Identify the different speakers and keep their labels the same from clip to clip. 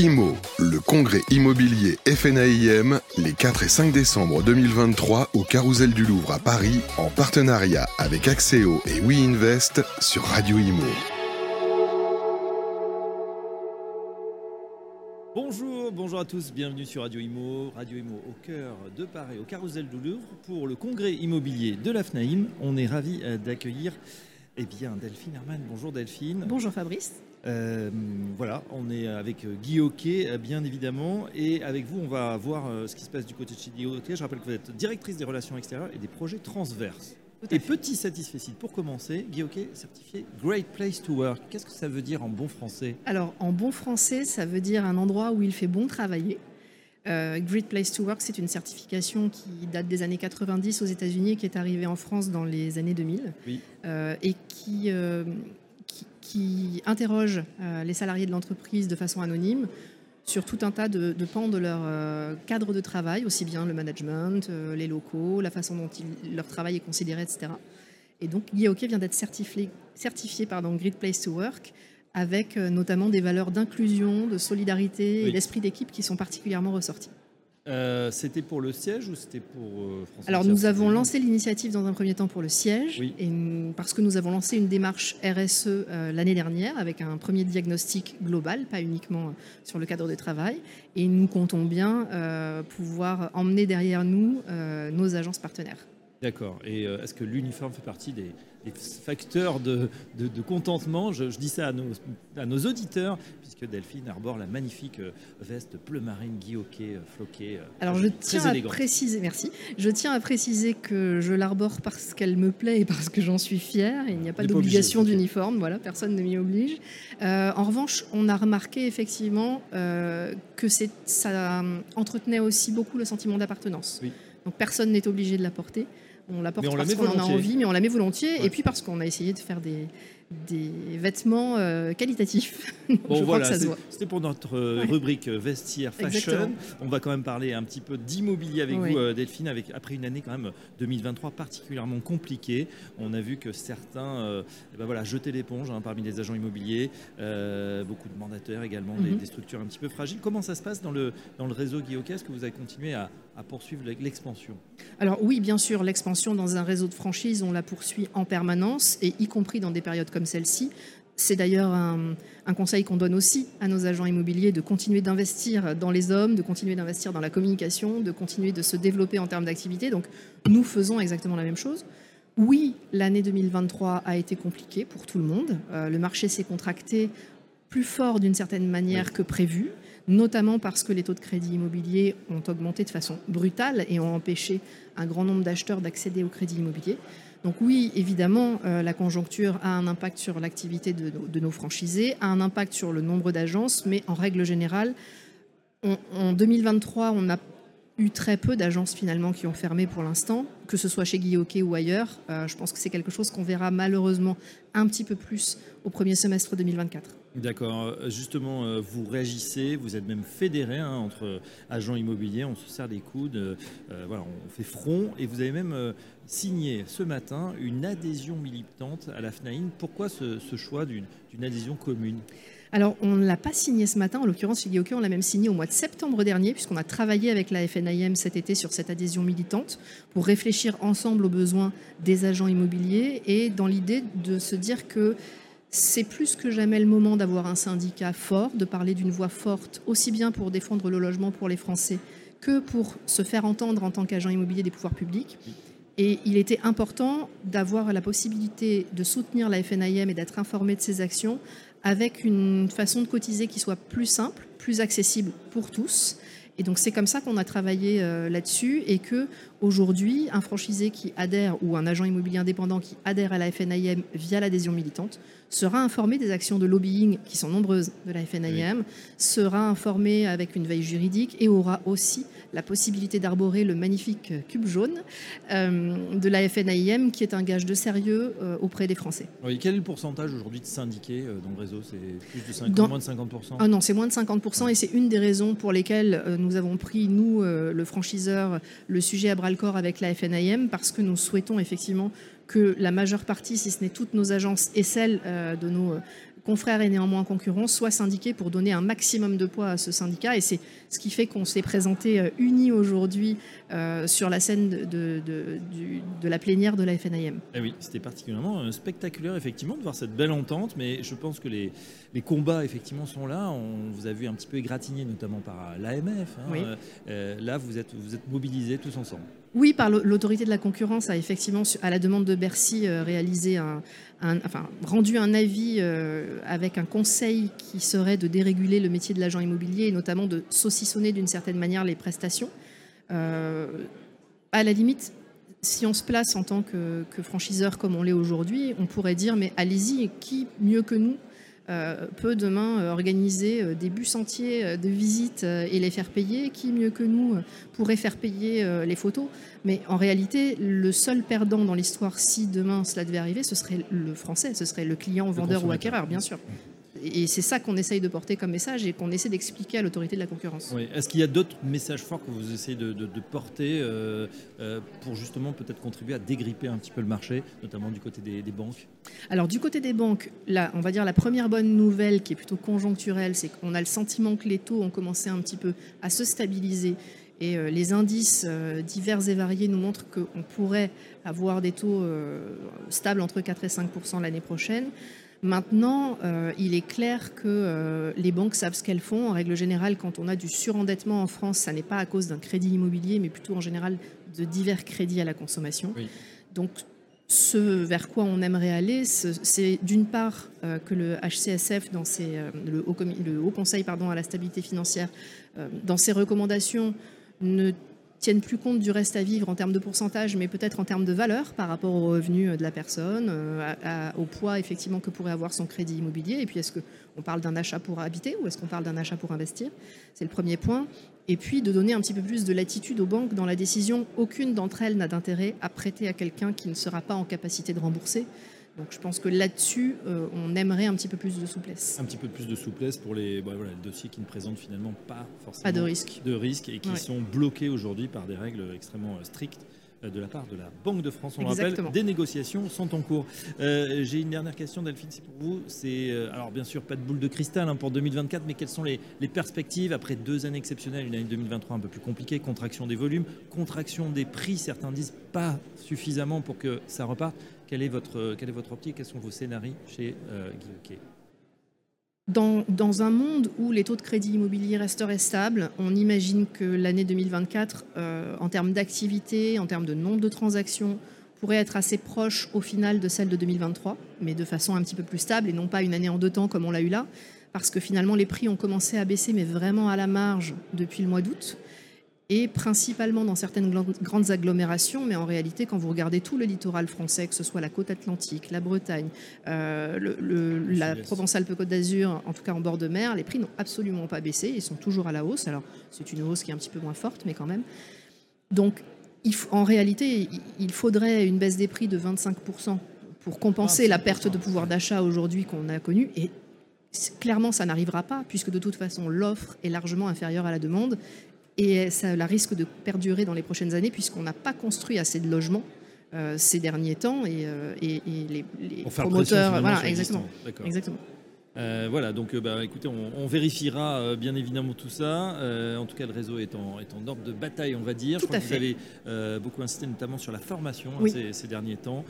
Speaker 1: IMO, le congrès immobilier FNAIM, les 4 et 5 décembre 2023 au Carousel du Louvre à Paris, en partenariat avec Axéo et WeInvest sur Radio Imo.
Speaker 2: Bonjour, bonjour à tous, bienvenue sur Radio Imo, Radio Imo au cœur de Paris, au Carousel du Louvre, pour le congrès immobilier de la FNAIM. On est ravis euh, d'accueillir eh bien, Delphine Herman. Bonjour Delphine.
Speaker 3: Bonjour Fabrice.
Speaker 2: Euh, voilà, on est avec Guy Hockey, euh, bien évidemment, et avec vous, on va voir euh, ce qui se passe du côté de chez Guy Hockey. Je rappelle que vous êtes directrice des relations extérieures et des projets transverses. Et petit satisfait pour commencer, Guy Hockey, certifié Great Place to Work. Qu'est-ce que ça veut dire en bon français?
Speaker 3: Alors, en bon français, ça veut dire un endroit où il fait bon travailler. Great Place to Work, c'est une certification qui date des années 90 aux États-Unis et qui est arrivée en France dans les années 2000
Speaker 2: Oui.
Speaker 3: et qui, qui interroge euh, les salariés de l'entreprise de façon anonyme sur tout un tas de, pans de leur euh, cadre de travail, aussi bien le management, euh, les locaux, la façon dont leur travail est considéré, etc. Et donc Guy Hockey vient d'être certifié, certifié pardon, Great Place to Work avec notamment des valeurs d'inclusion, de solidarité et d'esprit d'équipe qui sont particulièrement ressorties.
Speaker 2: Euh, c'était pour le siège ou c'était pour euh,
Speaker 3: Alors nous avons lancé l'initiative dans un premier temps pour le siège, et parce que nous avons lancé une démarche RSE euh, l'année dernière avec un premier diagnostic global, pas uniquement sur le cadre de travail, et nous comptons bien pouvoir emmener derrière nous nos agences partenaires.
Speaker 2: D'accord. Et est-ce que l'uniforme fait partie des, des facteurs de, contentement? Je, dis ça à nos, à nos, auditeurs, puisque Delphine arbore la magnifique euh, veste bleu marine, guilloquée, euh, floquée. Euh,
Speaker 3: Alors je tiens à préciser, merci. Je tiens à préciser que je l'arbore parce qu'elle me plaît et parce que j'en suis fière. Il n'y a pas d'obligation d'uniforme, voilà, personne ne m'y oblige. en revanche, on a remarqué effectivement que ça entretenait aussi beaucoup le sentiment d'appartenance. Donc personne n'est obligé de la porter. On la porte parce qu'on en a envie, mais on la met volontiers. Et puis parce qu'on a essayé de faire des, des vêtements euh, qualitatifs.
Speaker 2: Bon, voilà, c'était pour notre euh, rubrique euh, vestiaire fashion. On va quand même parler un petit peu d'immobilier avec vous, Delphine, avec, après une année quand même 2023 particulièrement compliquée. On a vu que certains eh ben voilà, jetaient l'éponge hein, parmi les agents immobiliers, beaucoup de mandataires également, des, mhm. structures un petit peu fragiles. Comment ça se passe dans le, dans le réseau Guillaume Est-ce que vous avez continué à, à poursuivre l'expansion?
Speaker 3: Alors oui, bien sûr, l'expansion dans un réseau de franchise, on la poursuit en permanence, et y compris dans des périodes comme celle-ci. C'est d'ailleurs un, conseil qu'on donne aussi à nos agents immobiliers de continuer d'investir dans les hommes, de continuer d'investir dans la communication, de continuer de se développer en termes d'activité. Donc nous faisons exactement la même chose. Oui, l'année 2023 a été compliquée pour tout le monde. Euh, le marché s'est contracté plus fort d'une certaine manière que prévu, notamment parce que les taux de crédit immobilier ont augmenté de façon brutale et ont empêché un grand nombre d'acheteurs d'accéder au crédit immobilier. Donc oui, évidemment, euh, la conjoncture a un impact sur l'activité de, nos franchisés, a un impact sur le nombre d'agences, mais en règle générale, en 2023, on a eu très peu d'agences finalement qui ont fermé pour l'instant, que ce soit chez Guy ou ailleurs. Euh, je pense que c'est quelque chose qu'on verra malheureusement un petit peu plus au premier semestre 2024.
Speaker 2: D'accord. Euh, justement, euh, vous réagissez, vous êtes même fédéré hein, entre agents immobiliers, on se serre les coudes, voilà, on fait front, et vous avez même signé ce matin une adhésion militante à la FNAIN. Pourquoi ce choix d'une adhésion commune?
Speaker 3: Alors, on ne l'a pas signé ce matin, en l'occurrence Guillaume, on l'a même signé au mois de septembre dernier, puisqu'on a travaillé avec la FNIM cet été sur cette adhésion militante pour réfléchir ensemble aux besoins des agents immobiliers et dans l'idée de se dire que c'est plus que jamais le moment d'avoir un syndicat fort, de parler d'une voix forte, aussi bien pour défendre le logement pour les Français que pour se faire entendre en tant qu'agent immobilier des pouvoirs publics. Et il était important d'avoir la possibilité de soutenir la FNIM et d'être informé de ses actions avec une façon de cotiser qui soit plus simple, plus accessible pour tous. Et donc c'est comme ça qu'on a travaillé euh, là-dessus et que aujourd'hui, un franchisé qui adhère ou un agent immobilier indépendant qui adhère à la FNIM via l'adhésion militante sera informé des actions de lobbying qui sont nombreuses de la FNIM, sera informé avec une veille juridique et aura aussi la possibilité d'arborer le magnifique cube jaune euh, de la FNIM, qui est un gage de sérieux euh, auprès des Français.
Speaker 2: quel est le pourcentage aujourd'hui de syndiqués euh, dans le réseau? C'est plus de 50, moins de 50%
Speaker 3: ah Non, c'est moins de 50%, et c'est une des raisons pour lesquelles nous avons pris, nous, le franchiseur, le sujet à bras-le-corps avec la FNIM, parce que nous souhaitons effectivement que la majeure partie, si ce n'est toutes nos agences et celles de, nos, confrères et néanmoins concurrents soient syndiqués pour donner un maximum de poids à ce syndicat. Et c'est ce qui fait qu'on s'est présenté euh, unis aujourd'hui euh, sur la scène de, de, la plénière de la FNIM.
Speaker 2: Eh oui, c'était particulièrement euh, spectaculaire effectivement de voir cette belle entente, mais je pense que les, les combats effectivement sont là. On vous a vu un petit peu égratigné notamment par l'AMF. Hein. là, vous êtes, vous êtes mobilisés tous ensemble.
Speaker 3: Oui, par l'autorité de la concurrence a effectivement, à la demande de Bercy, réalisé un, rendu un avis euh, avec un conseil qui serait de déréguler le métier de l'agent immobilier et notamment de saucissonner d'une certaine manière les prestations. Euh, à la limite, si on se place en tant que, franchiseur comme on l'est aujourd'hui, on pourrait dire mais allez-y, qui mieux que nous peut demain euh, organiser euh, des bus entiers de visites et les faire payer. Qui mieux que nous pourrait faire payer les photos? Mais en réalité, le seul perdant dans l'histoire, si demain cela devait arriver, ce serait le français, ce serait le client, vendeur ou acquéreur, bien sûr. Et c'est ça qu'on essaye de porter comme message et qu'on essaie d'expliquer à l'autorité de la concurrence.
Speaker 2: Est-ce qu'il y a d'autres messages forts que vous essayez de, porter euh, euh, pour justement peut-être contribuer à dégripper un petit peu le marché, notamment du côté des, banques?
Speaker 3: Alors du côté des banques, là, on va dire la première bonne nouvelle qui est plutôt conjoncturelle, c'est qu'on a le sentiment que les taux ont commencé un petit peu à se stabiliser. Et euh, les indices divers et variés nous montrent qu'on pourrait avoir des taux stables entre 4 et 5% l'année prochaine. Maintenant, euh, il est clair que euh, les banques savent ce qu'elles font. En règle générale, quand on a du surendettement en France, ça n'est pas à cause d'un crédit immobilier, mais plutôt en général de divers crédits à la consommation. Donc, ce vers quoi on aimerait aller, c'est d'une part euh, que le HCSF, dans ses, le, Haut, le, Haut, Conseil pardon, à la stabilité financière, dans ses recommandations, ne tiennent plus compte du reste à vivre en termes de pourcentage, mais peut-être en termes de valeur par rapport aux revenus de la personne, euh, au poids effectivement que pourrait avoir son crédit immobilier. Et puis, est-ce qu'on parle d'un achat pour habiter ou est-ce qu'on parle d'un achat pour investir? C'est le premier point. Et puis, de donner un petit peu plus de latitude aux banques dans la décision. Aucune d'entre elles n'a d'intérêt à prêter à quelqu'un qui ne sera pas en capacité de rembourser. Donc je pense que là-dessus, euh, on aimerait un petit peu plus de souplesse.
Speaker 2: Un petit peu plus de souplesse pour les, bah, dossiers qui ne présentent finalement pas forcément
Speaker 3: de risque,
Speaker 2: de risque et qui sont bloqués aujourd'hui par des règles extrêmement euh, strictes euh, de la part de la Banque de France. On rappelle, des négociations sont en cours. J'ai une dernière question, Delphine, c'est pour vous. C'est alors bien sûr pas de boule de cristal hein, pour 2024, mais quelles sont les, les, perspectives après deux années exceptionnelles, une année 2023 un peu plus compliquée, contraction des volumes, contraction des prix. Certains disent pas suffisamment pour que ça reparte. Quelle est votre, quelle est votre optique Quels sont vos scénarios chez euh,
Speaker 3: dans, dans, un monde où les taux de crédit immobilier resteraient stables, on imagine que l'année 2024, euh, en termes d'activité, en termes de nombre de transactions, pourrait être assez proche au final de celle de 2023, mais de façon un petit peu plus stable et non pas une année en deux temps comme on l'a eu là, parce que finalement les prix ont commencé à baisser, mais vraiment à la marge depuis le mois d'août et principalement dans certaines grandes agglomérations, mais en réalité, quand vous regardez tout le littoral français, que ce soit la côte atlantique, la Bretagne, euh, le, la Provence-Alpes-Côte d'Azur, en tout cas en bord de mer, les prix n'ont absolument pas baissé, ils sont toujours à la hausse. Alors, c'est une hausse qui est un petit peu moins forte, mais quand même. Donc, en réalité, il faudrait une baisse des prix de 25% pour compenser la perte de pouvoir d'achat aujourd'hui qu'on a connue. Et clairement, ça n'arrivera pas, puisque de toute façon, l'offre est largement inférieure à la demande et ça la risque de perdurer dans les prochaines années puisqu'on n'a pas construit assez de logements euh, ces derniers temps et, euh, et, les, les promoteurs. Voilà, exactement. exactement.
Speaker 2: Euh, voilà, donc euh, bah, écoutez, on, vérifiera euh, bien évidemment tout ça. en tout cas, le réseau est en, est en ordre de bataille, on va dire.
Speaker 3: Tout Je crois
Speaker 2: que vous avez beaucoup insisté notamment sur la formation hein, ces, derniers temps,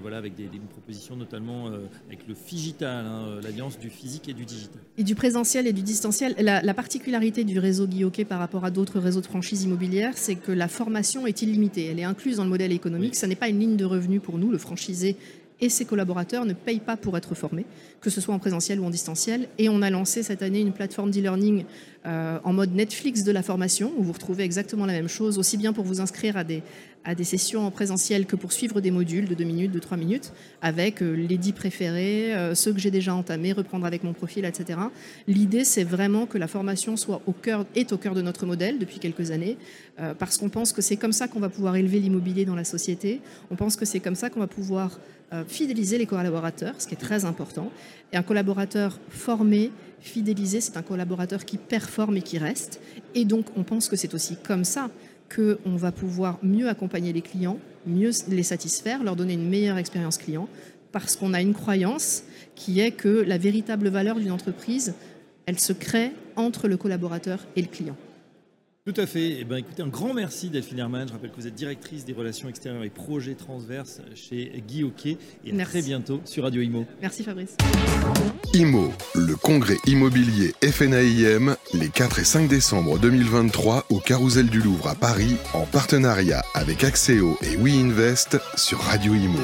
Speaker 2: voilà, avec des, propositions notamment avec le Figital, hein, l'alliance du physique et du digital.
Speaker 3: Et du présentiel et du distanciel. La, particularité du réseau Guilloquet par rapport à d'autres réseaux de franchise immobilière, c'est que la formation est illimitée. Elle est incluse dans le modèle économique. Ce n'est pas une ligne de revenus pour nous. Le franchisé et ses collaborateurs ne payent pas pour être formés, que ce soit en présentiel ou en distanciel. Et on a lancé cette année une plateforme d'e-learning euh, en mode Netflix de la formation, où vous retrouvez exactement la même chose, aussi bien pour vous inscrire à des, à des sessions en présentiel que pour suivre des modules de 2 minutes, de 3 minutes, avec euh, les 10 préférés, euh, ceux que j'ai déjà entamés, reprendre avec mon profil, etc. L'idée, c'est vraiment que la formation soit au cœur, est au cœur de notre modèle depuis quelques années, parce qu'on pense que c'est comme ça qu'on va pouvoir élever l'immobilier dans la société. On pense que c'est comme ça qu'on va pouvoir fidéliser les collaborateurs, ce qui est très important. Et un collaborateur formé, fidélisé, c'est un collaborateur qui performe et qui reste. Et donc, on pense que c'est aussi comme ça qu'on va pouvoir mieux accompagner les clients, mieux les satisfaire, leur donner une meilleure expérience client, parce qu'on a une croyance qui est que la véritable valeur d'une entreprise, elle se crée entre le collaborateur et le client.
Speaker 2: Tout à fait. Eh ben, écoutez, un grand merci Delphine Herman. Je rappelle que vous êtes directrice des relations extérieures et projets transverses chez Guy Hockey. Et à très bientôt sur Radio Imo.
Speaker 3: Merci Fabrice.
Speaker 1: Imo, le congrès immobilier FNAIM, les 4 et 5 décembre 2023 au Carousel du Louvre à Paris, en partenariat avec Axéo et WeInvest sur Radio Imo.